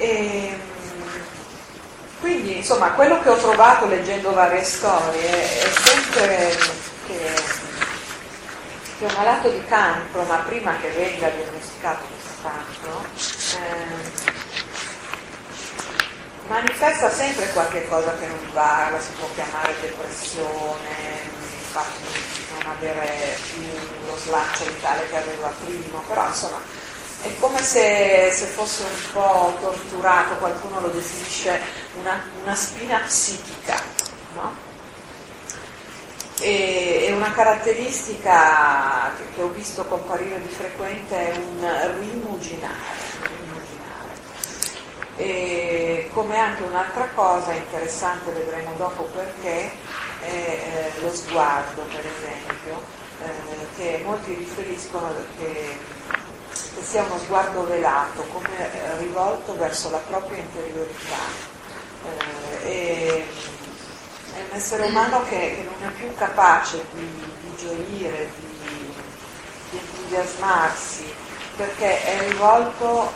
E, quindi insomma quello che ho trovato leggendo varie storie è sempre che, che un malato di cancro, ma prima che venga diagnosticato questo cancro, eh, manifesta sempre qualche cosa che non va, la si può chiamare depressione, infatti non avere più lo slaccio vitale che aveva prima, però insomma è come se, se, fosse un po' torturato, qualcuno lo definisce una, una spina psichica, no? e, e, una caratteristica che, che, ho visto comparire di frequente è un rimuginare. E come anche un'altra cosa interessante, vedremo dopo perché, è eh, lo sguardo, per esempio, eh, che molti riferiscono che che sia uno sguardo velato, come eh, rivolto verso la propria interiorità. Eh, è un essere umano che, che, non è più capace di, di gioire, di, di entusiasmarsi, perché è rivolto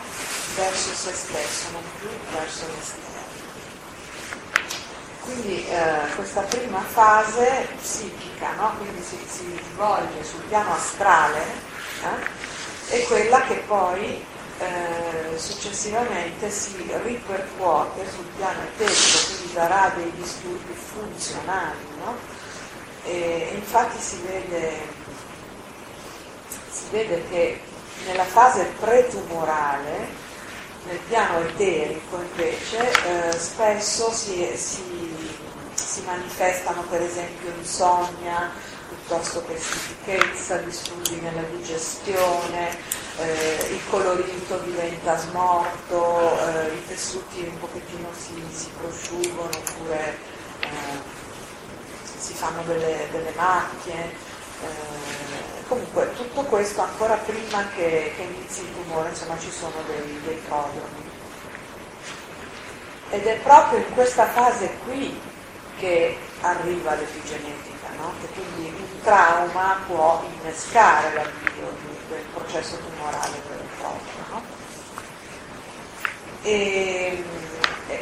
verso se stesso, non più verso l'esterno. Quindi eh, questa prima fase psichica, no? quindi si, si svolge sul piano astrale, eh? È quella che poi eh, successivamente si ripercuote sul piano eterico, quindi darà dei disturbi funzionali. No? E, infatti si vede, si vede che nella fase pretumorale, nel piano eterico invece, eh, spesso si, si, si manifestano per esempio insonnia, piuttosto che stitichezza, disturbi nella digestione, eh, il colorito diventa smorto, eh, i tessuti un pochettino si, si prosciugano oppure eh, si fanno delle, delle macchie. Eh, comunque tutto questo ancora prima che, che, inizi il tumore, insomma ci sono dei, dei prodromi. Ed è proprio in questa fase qui che arriva l'epigenetica no? che quindi un trauma può innescare l'avvio del processo tumorale vero e proprio. No? E,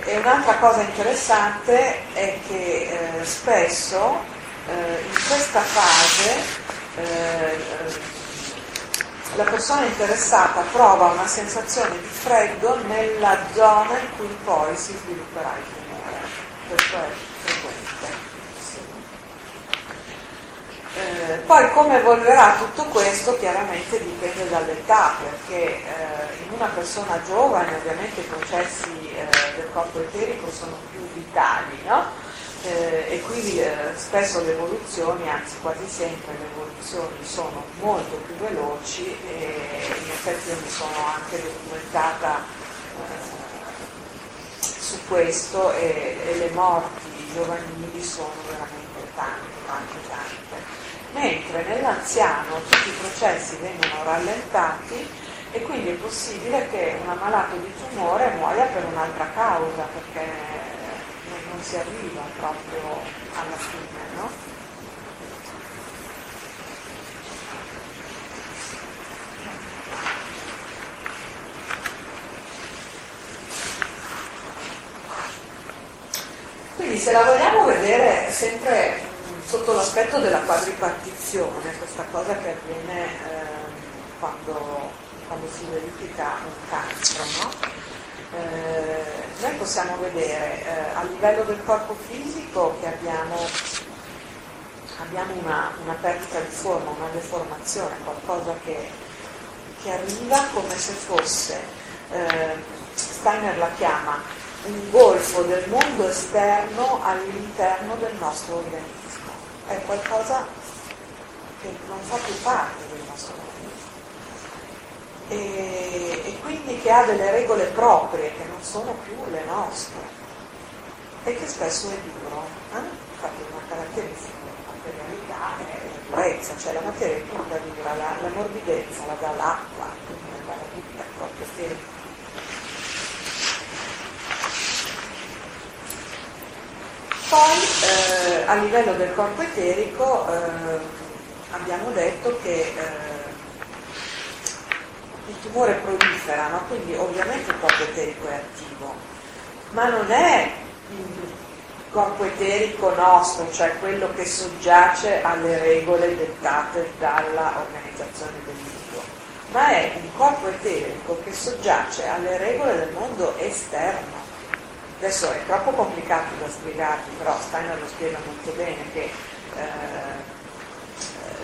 e, un'altra cosa interessante è che eh, spesso eh, in questa fase eh, la persona interessata prova una sensazione di freddo nella zona in cui poi si svilupperà il tumore. Questo è frequente. Eh, poi come evolverà tutto questo chiaramente dipende dall'età, perché eh, in una persona giovane ovviamente i processi eh, del corpo eterico sono più vitali, no? Eh, e quindi eh, spesso le evoluzioni, anzi quasi sempre le evoluzioni sono molto più veloci e in effetti io mi sono anche documentata su questo e, e le morti giovanili sono veramente tante, tante, tante mentre nell'anziano tutti i processi vengono rallentati e quindi è possibile che un ammalato di tumore muoia per un'altra causa perché non si arriva proprio alla fine. No? Quindi se la vogliamo vedere sempre sotto l'aspetto della quadripartizione, questa cosa che avviene eh, quando, quando, si verifica un cancro. No? Eh, noi possiamo vedere eh, a livello del corpo fisico che abbiamo, abbiamo una, una, perdita di forma, una deformazione, qualcosa che, che arriva come se fosse, eh, Steiner la chiama, un golfo del mondo esterno all'interno del nostro organismo è qualcosa che non fa più parte del nostro organismo e, e quindi che ha delle regole proprie che non sono più le nostre e che spesso è duro. Eh? Infatti una caratteristica della materialità è la durezza, cioè la materia è tutta dura, la, la morbidezza la dà l'acqua, la dà tutta proprio ferma. Poi eh, a livello del corpo eterico eh, abbiamo detto che eh, il tumore prolifera, no? quindi ovviamente il corpo eterico è attivo, ma non è il corpo eterico nostro, cioè quello che soggiace alle regole dettate dalla organizzazione dell'Idio, ma è un corpo eterico che soggiace alle regole del mondo esterno. Adesso è troppo complicato da spiegarvi, però Steiner lo spiega molto bene che eh,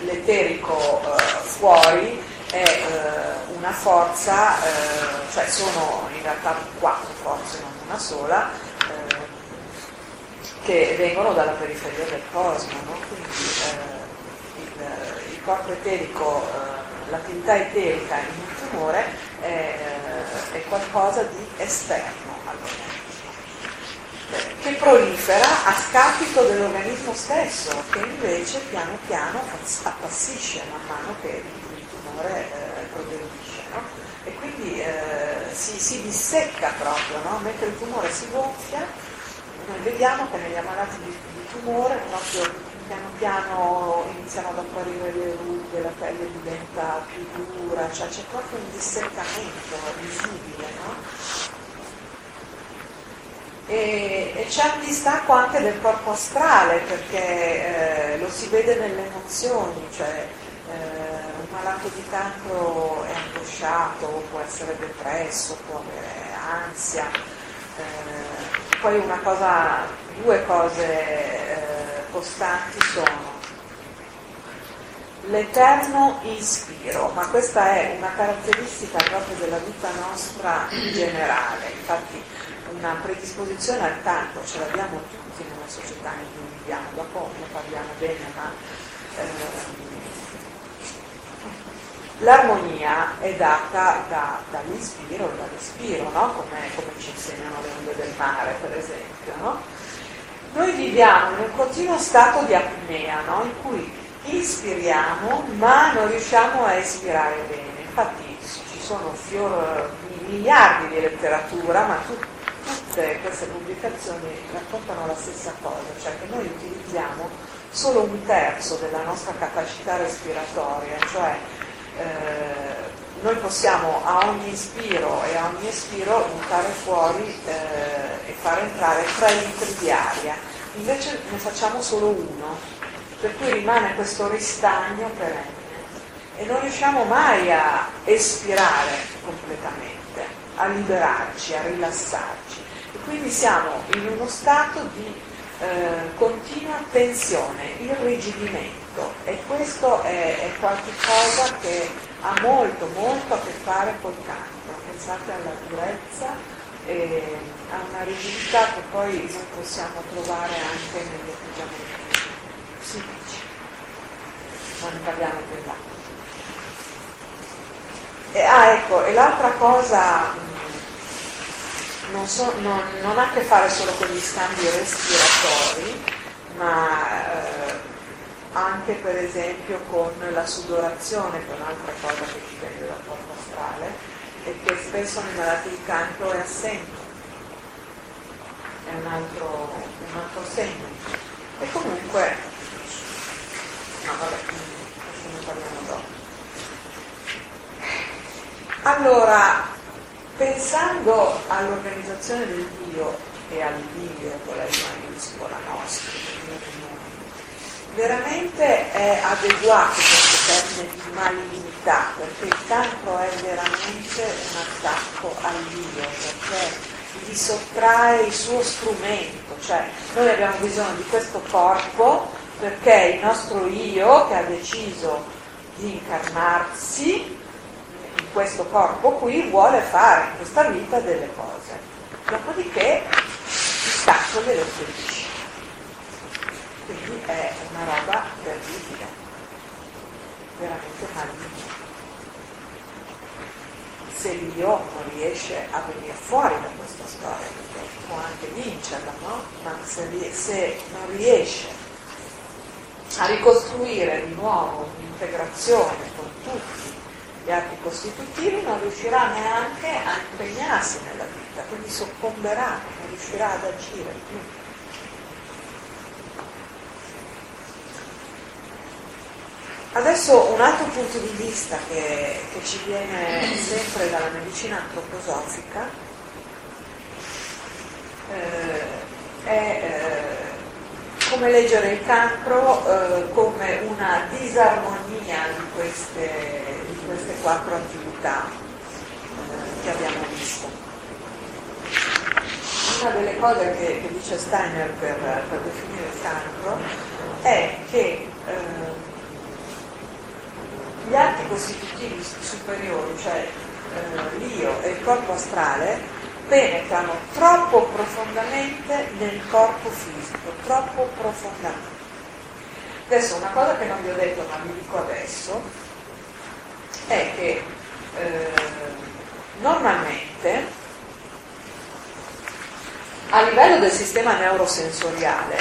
l'eterico eh, fuori è eh, una forza, eh, cioè sono in realtà quattro forze, non una sola, eh, che vengono dalla periferia del cosmo, no? quindi eh, il, il, corpo eterico, l'attività eterica in un tumore è, è qualcosa di esterno che prolifera a scapito dell'organismo stesso, che invece piano piano appassisce man mano che il tumore eh, progredisce. No? E quindi eh, si, si, dissecca proprio, no? mentre il tumore si gonfia, noi vediamo che negli ammalati di, di tumore proprio piano piano iniziano ad apparire le rughe, la pelle diventa più dura, cioè c'è proprio un disseccamento visibile. No? E, e c'è un distacco anche del corpo astrale perché eh, lo si vede nelle emozioni, cioè eh, un malato di cancro è angosciato, può essere depresso, può avere ansia. Eh, poi una cosa, due cose eh, costanti sono l'eterno ispiro, ma questa è una caratteristica proprio della vita nostra in generale, infatti una predisposizione al canto ce l'abbiamo tutti nella società in cui viviamo, dopo ne parliamo bene, ma eh, l'armonia è data da, dall'ispiro e dall'espiro, no? come, come, ci insegnano le onde del mare, per esempio. No? Noi viviamo in un continuo stato di apnea, no? in cui ispiriamo ma non riusciamo a espirare bene. Infatti ci sono fior, miliardi di letteratura, ma tutti tutte queste pubblicazioni raccontano la stessa cosa, cioè che noi utilizziamo solo un terzo della nostra capacità respiratoria, cioè eh, noi possiamo a ogni ispiro e a ogni espiro buttare fuori eh, e far entrare 3 litri di aria, invece ne facciamo solo uno, per cui rimane questo ristagno perenne e non riusciamo mai a espirare completamente, a liberarci, a rilassarci. Quindi siamo in uno stato di eh, continua tensione, irrigidimento e questo è, è qualcosa che ha molto molto a che fare col cancro. Pensate alla durezza e a una rigidità che poi noi possiamo trovare anche negli atteggiamenti psichici. Ma ne parliamo più là. Ah ecco, e l'altra cosa non, so, non, non, ha a che fare solo con gli scambi respiratori, ma eh, anche per esempio con la sudorazione, che è un'altra cosa che ci dipende dal corpo astrale e che spesso nei malati di cancro è assente. È un altro, un altro segno. E comunque, no vabbè, adesso ne parliamo dopo. Allora, Pensando all'organizzazione del Dio e al Dio con la I maiuscola nostra, veramente è adeguato questo termine di malignità, perché il cancro è veramente un attacco al Dio, perché gli sottrae il suo strumento, cioè noi abbiamo bisogno di questo corpo perché il nostro io che ha deciso di incarnarsi questo corpo qui vuole fare in questa vita delle cose. Dopodiché il cazzo glielo spedisce. Quindi è una roba terribile, veramente maligna. Se l'io non riesce a venire fuori da questa storia, può anche vincerla, no? Ma se, se non riesce a ricostruire di nuovo un'integrazione con tutti gli atti costitutivi non riuscirà neanche a impegnarsi nella vita, quindi soccomberà, non riuscirà ad agire. Adesso un altro punto di vista che, che ci viene sempre dalla medicina antroposofica eh, è eh, come leggere il cancro eh, come una disarmonia di queste, queste quattro attività eh, che abbiamo visto. Una delle cose che, che dice Steiner per, per, definire il cancro è che eh, gli atti costitutivi superiori, cioè eh, l'io e il corpo astrale, penetrano troppo profondamente nel corpo fisico, troppo profondamente. Adesso una cosa che non vi ho detto ma vi dico adesso è che eh, normalmente a livello del sistema neurosensoriale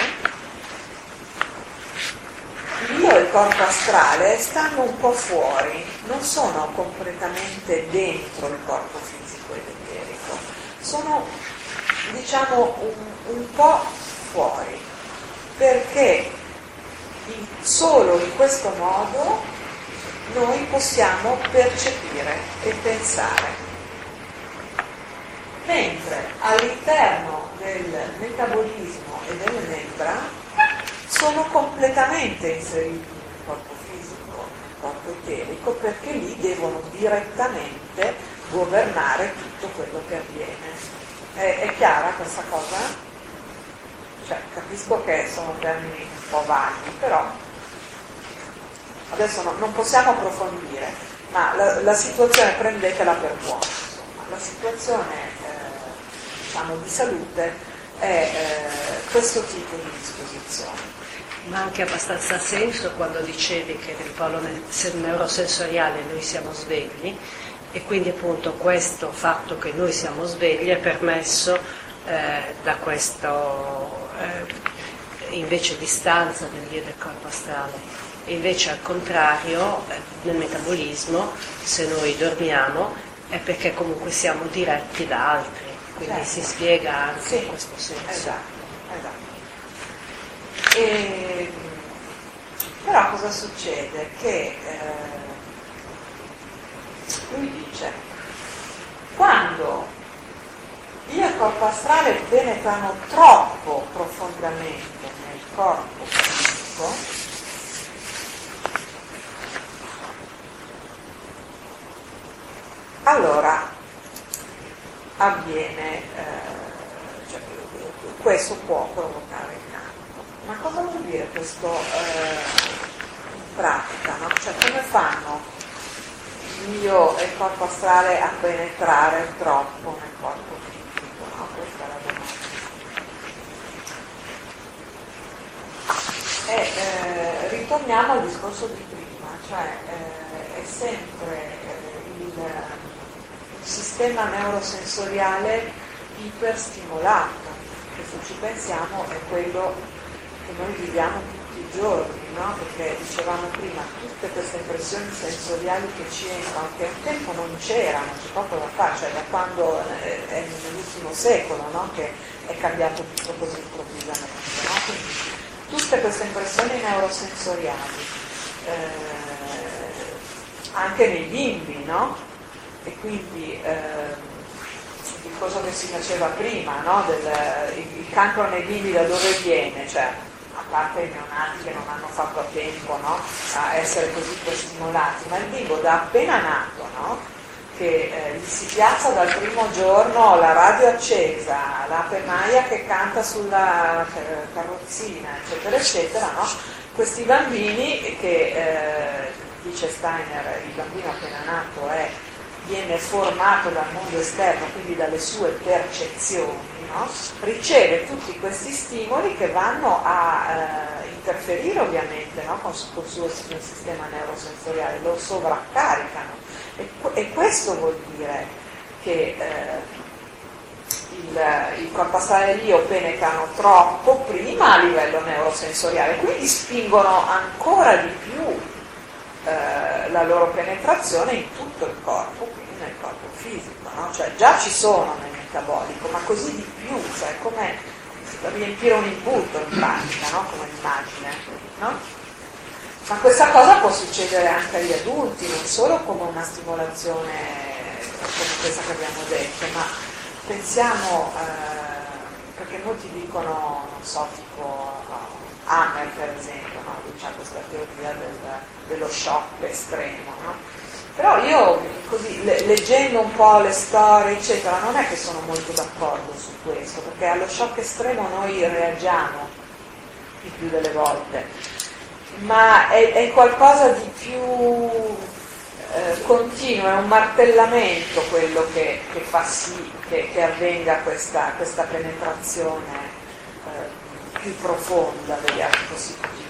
l'io e il corpo astrale stanno un po' fuori, non sono completamente dentro il corpo fisico ed eterico, sono diciamo un, un po' fuori, perché solo in questo modo noi possiamo percepire e pensare. Mentre all'interno del metabolismo e delle membra sono completamente inseriti nel corpo fisico, nel corpo eterico, perché lì devono direttamente governare tutto quello che avviene. È, è chiara questa cosa? Cioè, capisco che sono termini un po' vaghi, però adesso no, non possiamo approfondire, ma la, la, situazione prendetela per buono. La situazione eh, diciamo, di salute è eh, questo tipo di disposizione ma anche abbastanza senso quando dicevi che nel polo neurosensoriale noi siamo svegli e quindi appunto questo fatto che noi siamo svegli è permesso eh, da questo eh, invece distanza del io del corpo astrale. Invece al contrario, eh, nel metabolismo, se noi dormiamo, è perché comunque siamo diretti da altri, quindi certo. si spiega anche sì, in questo senso. Esatto, esatto. E, però cosa succede? Che eh, lui dice, quando io e il corpo astrale penetrano troppo profondamente nel corpo fisico, allora avviene, eh, cioè, questo può provocare il ma cosa vuol dire questo eh, in pratica? No? Cioè come fanno io e il corpo astrale a penetrare troppo nel corpo fisico? No? Questa è la domanda. E eh, ritorniamo al discorso di prima, cioè eh, è sempre eh, il sistema neurosensoriale iperstimolato, che se ci pensiamo è quello che noi viviamo tutti i giorni, no? perché dicevamo prima, tutte queste impressioni sensoriali che ci entrano, che un tempo non c'erano, c'è poco da fare, cioè da quando eh, è nell'ultimo secolo no? che è cambiato tutto così improvvisamente. No? Quindi, tutte queste impressioni neurosensoriali, eh, anche nei bimbi, no? E quindi eh, il cosa che si faceva prima, no? Del, il, il cancro nei bimbi da dove viene? Cioè, a parte i neonati che non hanno fatto a tempo no? a essere così stimolati, ma il bimbo da appena nato, no? che eh, gli si piazza dal primo giorno la radio accesa, la pennaia che canta sulla eh, carrozzina, eccetera, eccetera, no? questi bambini che, eh, dice Steiner, il bambino appena nato è, viene formato dal mondo esterno, quindi dalle sue percezioni, no? riceve tutti questi stimoli che vanno a eh, interferire ovviamente no? con, con, il suo sistema neurosensoriale, lo sovraccaricano. E, e questo vuol dire che eh, il, il corpo astrale e l'io penetrano troppo prima a livello neurosensoriale, quindi spingono ancora di più eh, la loro penetrazione in tutto il corpo, quindi nel corpo fisico. No? Cioè già ci sono nel metabolico, ma così di più, cioè come riempire un imbuto in pratica, no? come immagine. No? Ma questa cosa può succedere anche agli adulti, non solo come una stimolazione come questa che abbiamo detto, ma pensiamo, eh, perché molti dicono, non so, tipo Hammer per esempio, no? ha questa teoria del, dello shock estremo, no? però io così le, leggendo un po' le storie eccetera non è che sono molto d'accordo su questo, perché allo shock estremo noi reagiamo il più delle volte ma è, è qualcosa di più eh, continuo, è un martellamento quello che, che fa sì che, che avvenga questa, questa penetrazione eh, più profonda degli atti superiori,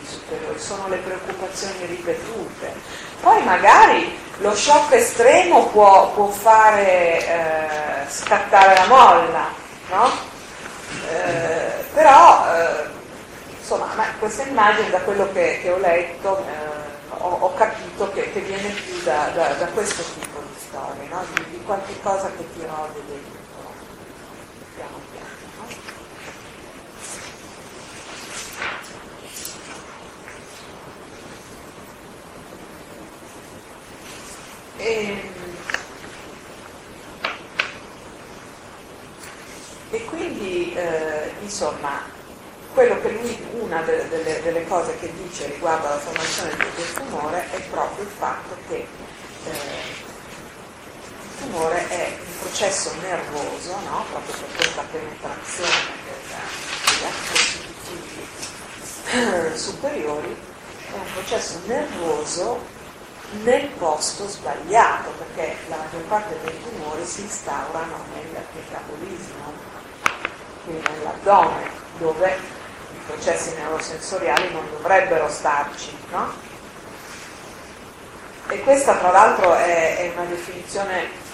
sono le preoccupazioni ripetute. Poi magari lo shock estremo può, può fare eh, scattare la molla, no? Eh, però eh, insomma, ma questa immagine da quello che, che ho letto eh, ho, ho, capito che, che, viene più da, da, da, questo tipo di storie, no? di, di, qualche cosa che ti rode dentro, piano piano. No? E, e quindi, eh, insomma, quello che lui, una delle, delle, delle, cose che dice riguardo alla formazione del tumore è proprio il fatto che eh, il tumore è un processo nervoso, no? proprio per questa penetrazione degli atti costitutivi eh, superiori, è un processo nervoso nel posto sbagliato, perché la maggior parte dei tumori si instaurano nel metabolismo, quindi nell'addome, dove processi neurosensoriali non dovrebbero starci, no? E questa tra l'altro è, è una definizione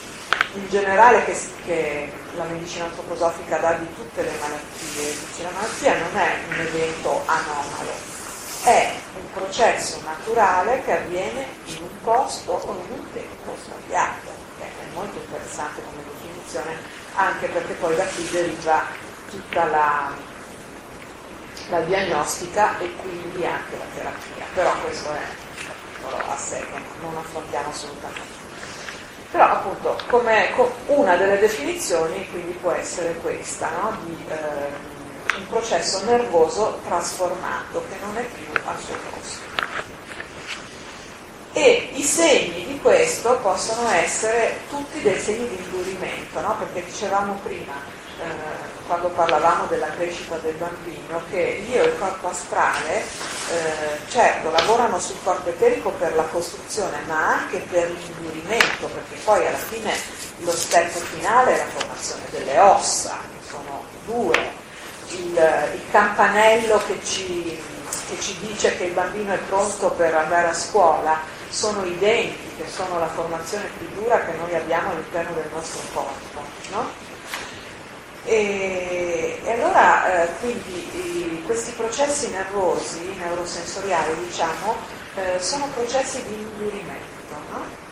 in generale che, che, la medicina antroposofica dà di tutte le malattie, dice la malattia non è un evento anomalo, è un processo naturale che avviene in un posto o in un tempo sbagliato, è molto interessante come definizione, anche perché poi da qui deriva tutta la, la diagnostica e quindi anche la terapia, però questo è a sé, non affrontiamo assolutamente. Però appunto una delle definizioni quindi può essere questa, no? di eh, un processo nervoso trasformato che non è più al suo posto. E i segni di questo possono essere tutti dei segni di indurimento, no? perché dicevamo prima, eh, quando parlavamo della crescita del bambino, che io e il corpo astrale, eh, certo, lavorano sul corpo eterico per la costruzione, ma anche per l'indurimento, perché poi alla fine lo step finale è la formazione delle ossa, che sono due, il, il campanello che ci, che ci dice che il bambino è pronto per andare a scuola, sono i denti, che sono la formazione più dura che noi abbiamo all'interno del nostro corpo. No? E, e allora eh, quindi i, questi processi nervosi, neurosensoriali diciamo, eh, sono processi di indurimento. No?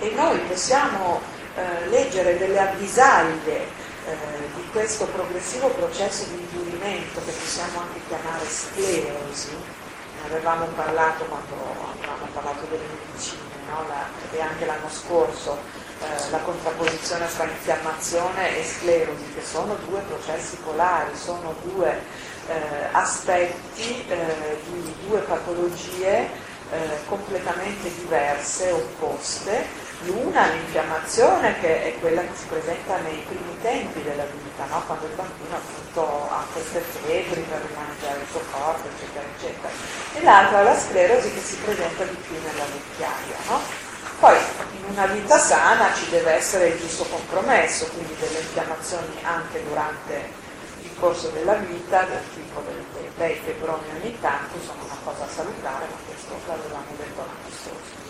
E noi possiamo eh, leggere delle avvisaglie eh, di questo progressivo processo di indurimento che possiamo anche chiamare sclerosi, ne avevamo parlato quando avevamo parlato delle medicine no? La, e anche l'anno scorso eh, la contrapposizione fra infiammazione e sclerosi, che sono due processi polari, sono due eh, aspetti eh, di due patologie eh, completamente diverse, opposte. L'una l'infiammazione che è quella che si presenta nei primi tempi della vita, no? quando il bambino appunto ha queste febbri per rimaneggiare il suo corpo, eccetera, eccetera. E l'altra la sclerosi che si presenta di più nella vecchiaia. No? Poi in una vita sana ci deve essere il giusto compromesso, quindi delle infiammazioni anche durante il corso della vita, del tipo dei bei febbroni ogni tanto, sono una cosa salutare, ma questo l'avevamo detto l'anno scorso.